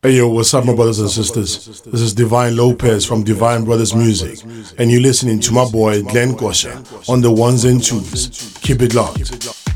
Hey yo, what's up, my brothers and sisters? This is Divine Lopez from Divine Brothers Music, and you're listening to my boy Glenn Gosha on the ones and twos. Keep it locked.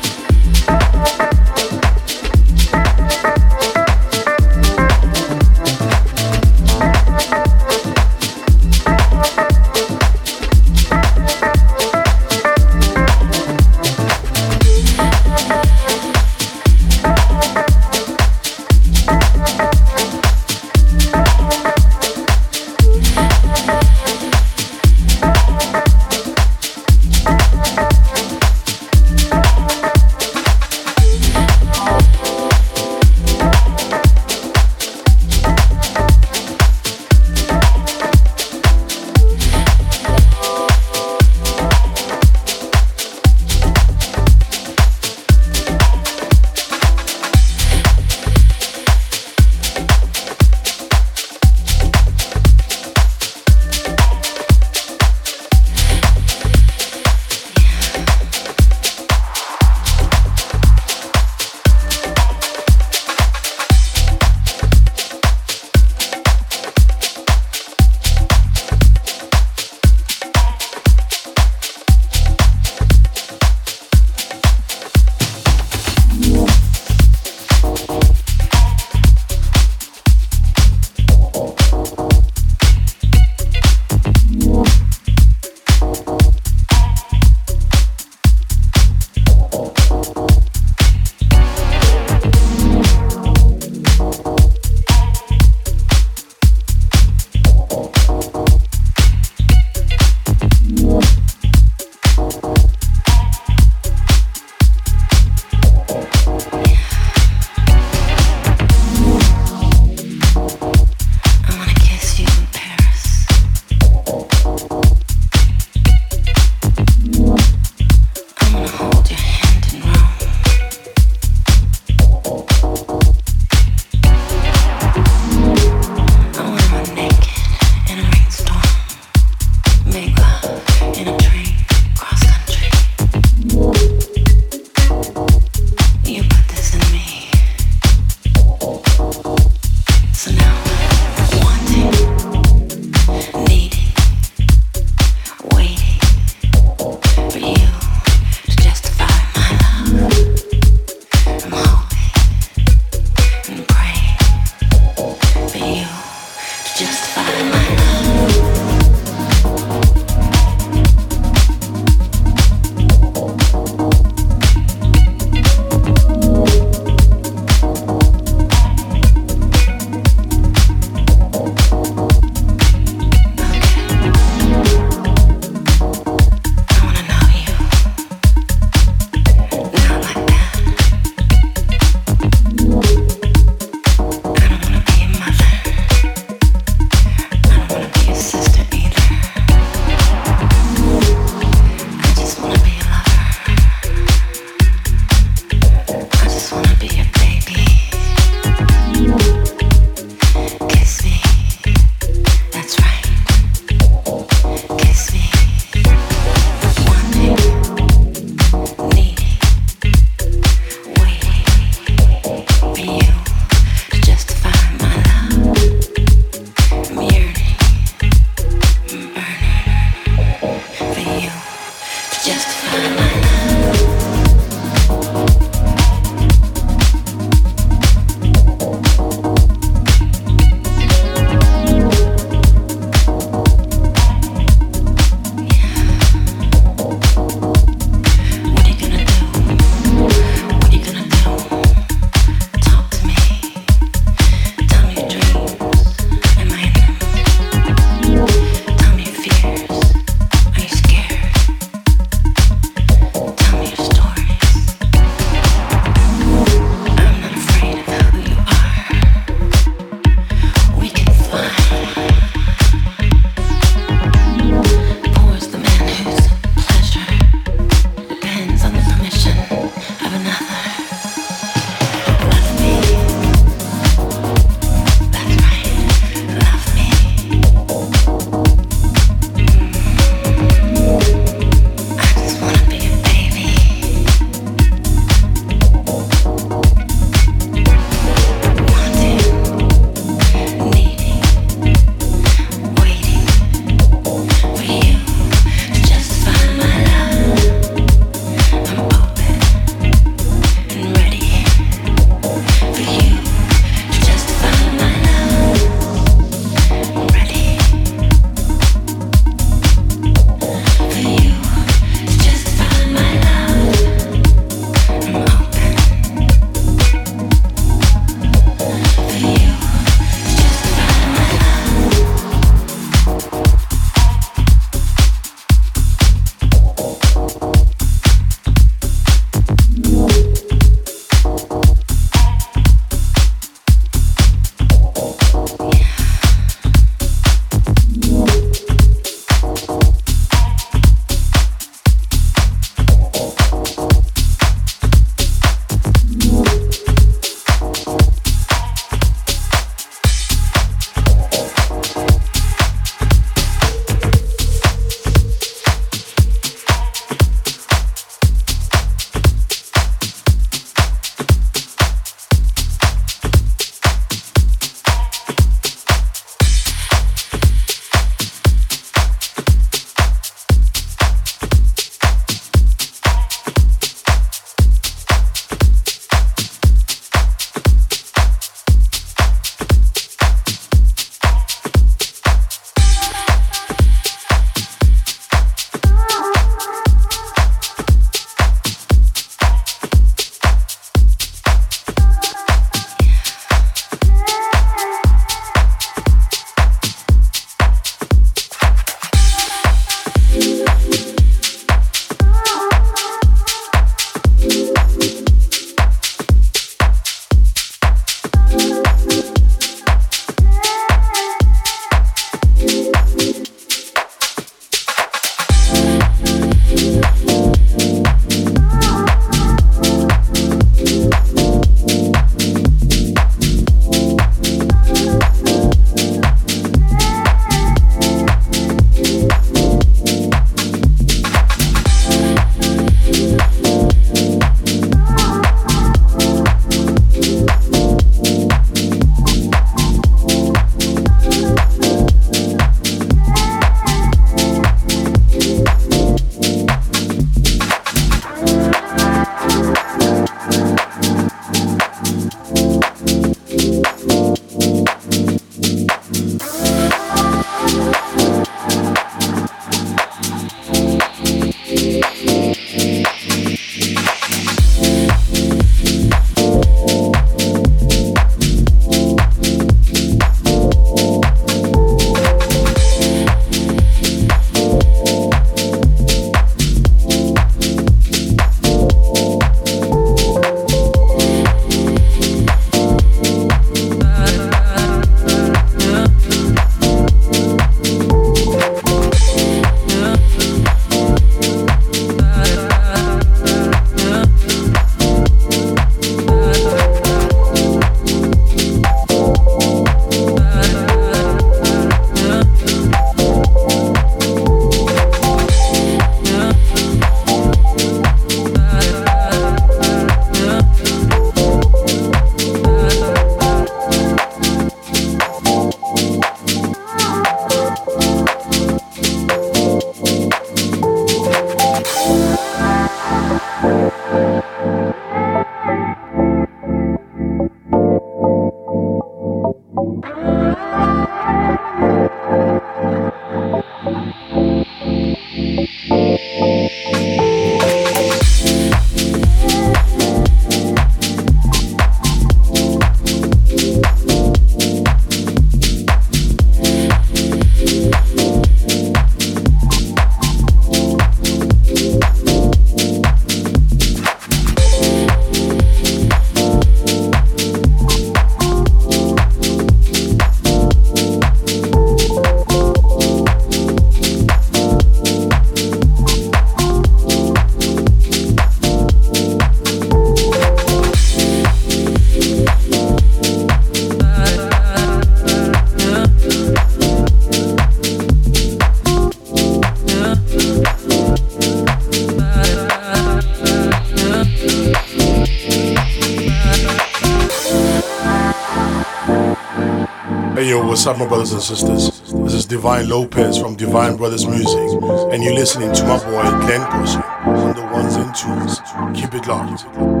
What's up, my brothers and sisters? This is Divine Lopez from Divine Brothers Music, and you're listening to my boy Glenn Kosher on the ones and twos. Keep it locked.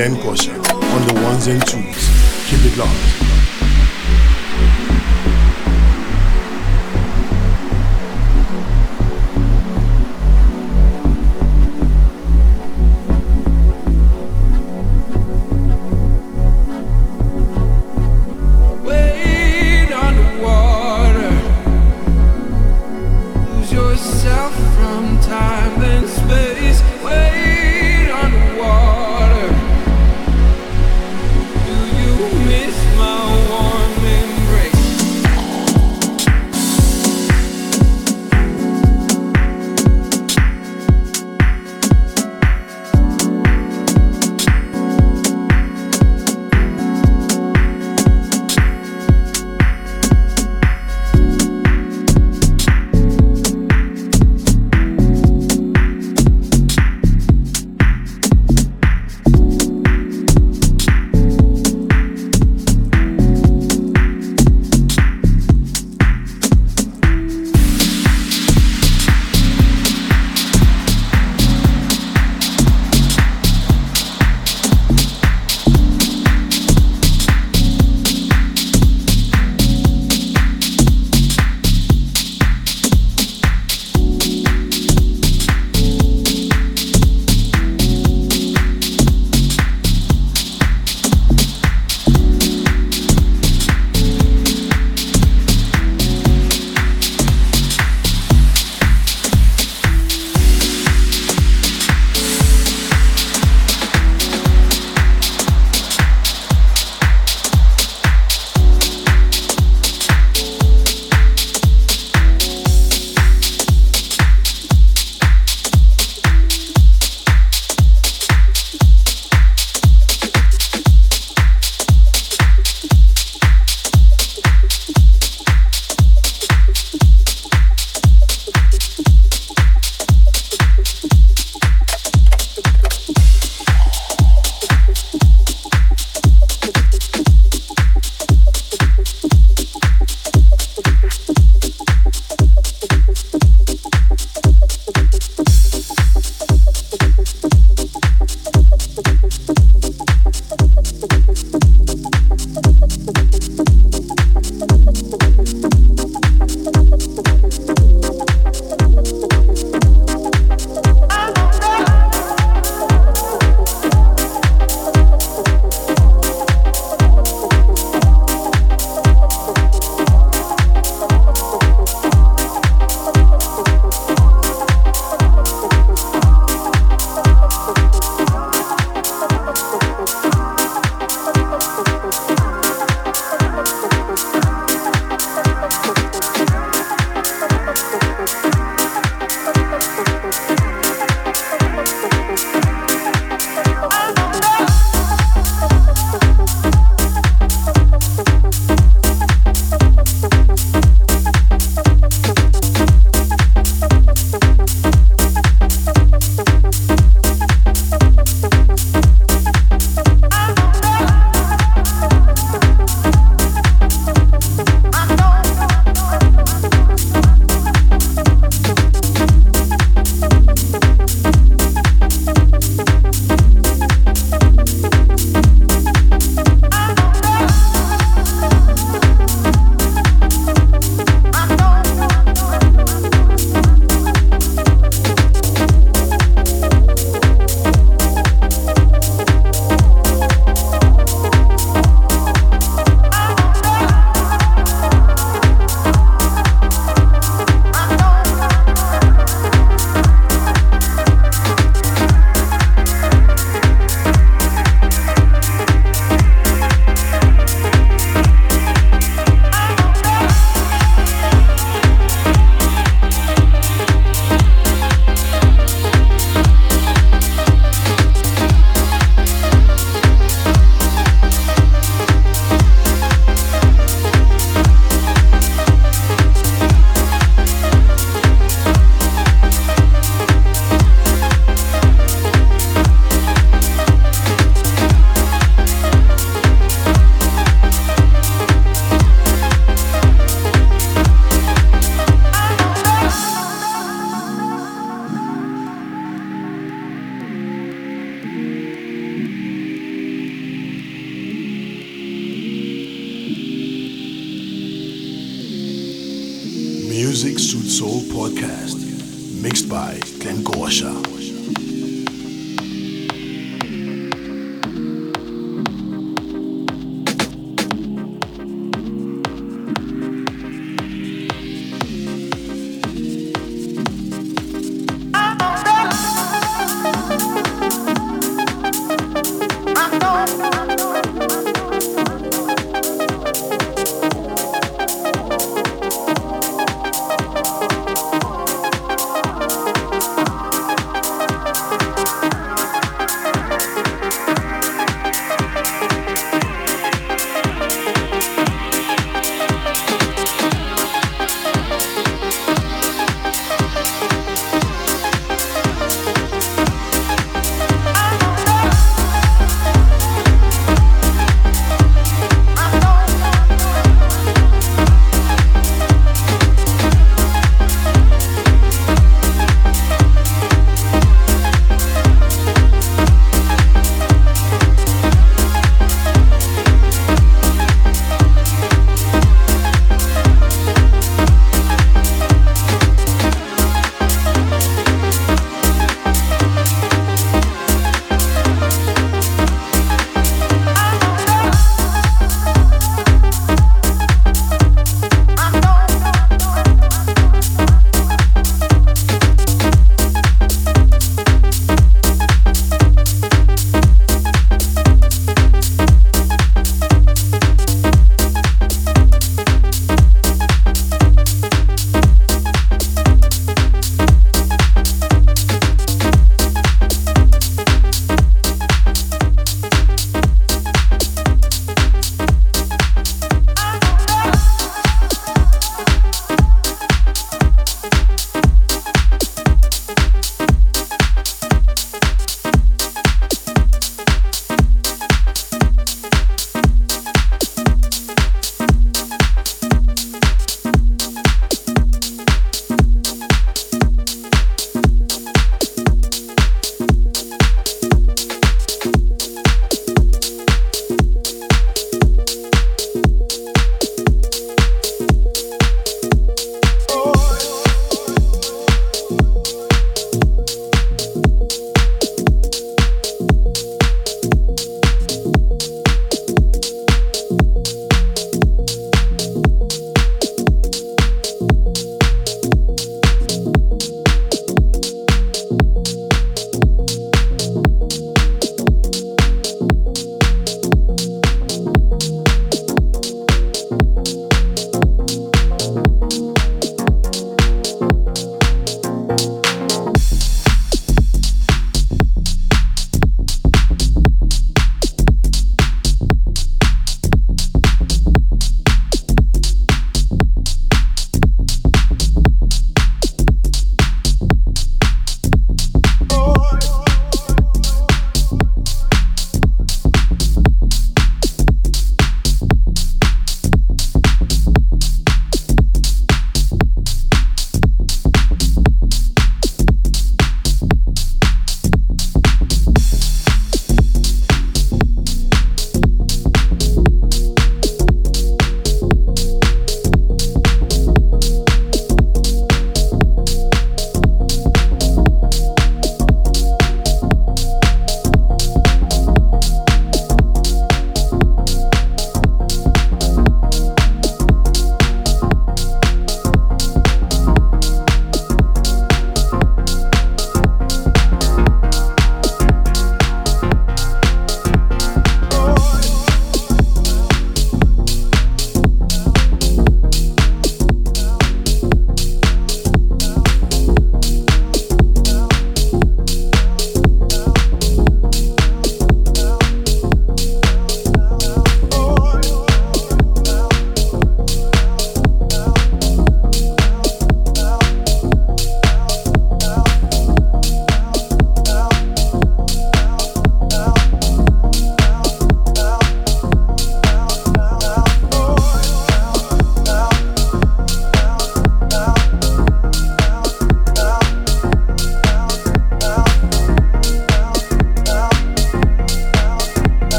My boy Glenn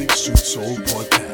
Music Suits All podcast.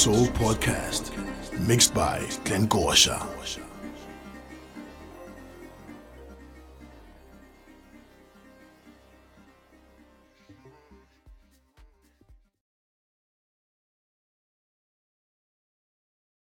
Soul podcast, mixed by Glenn Gorsha.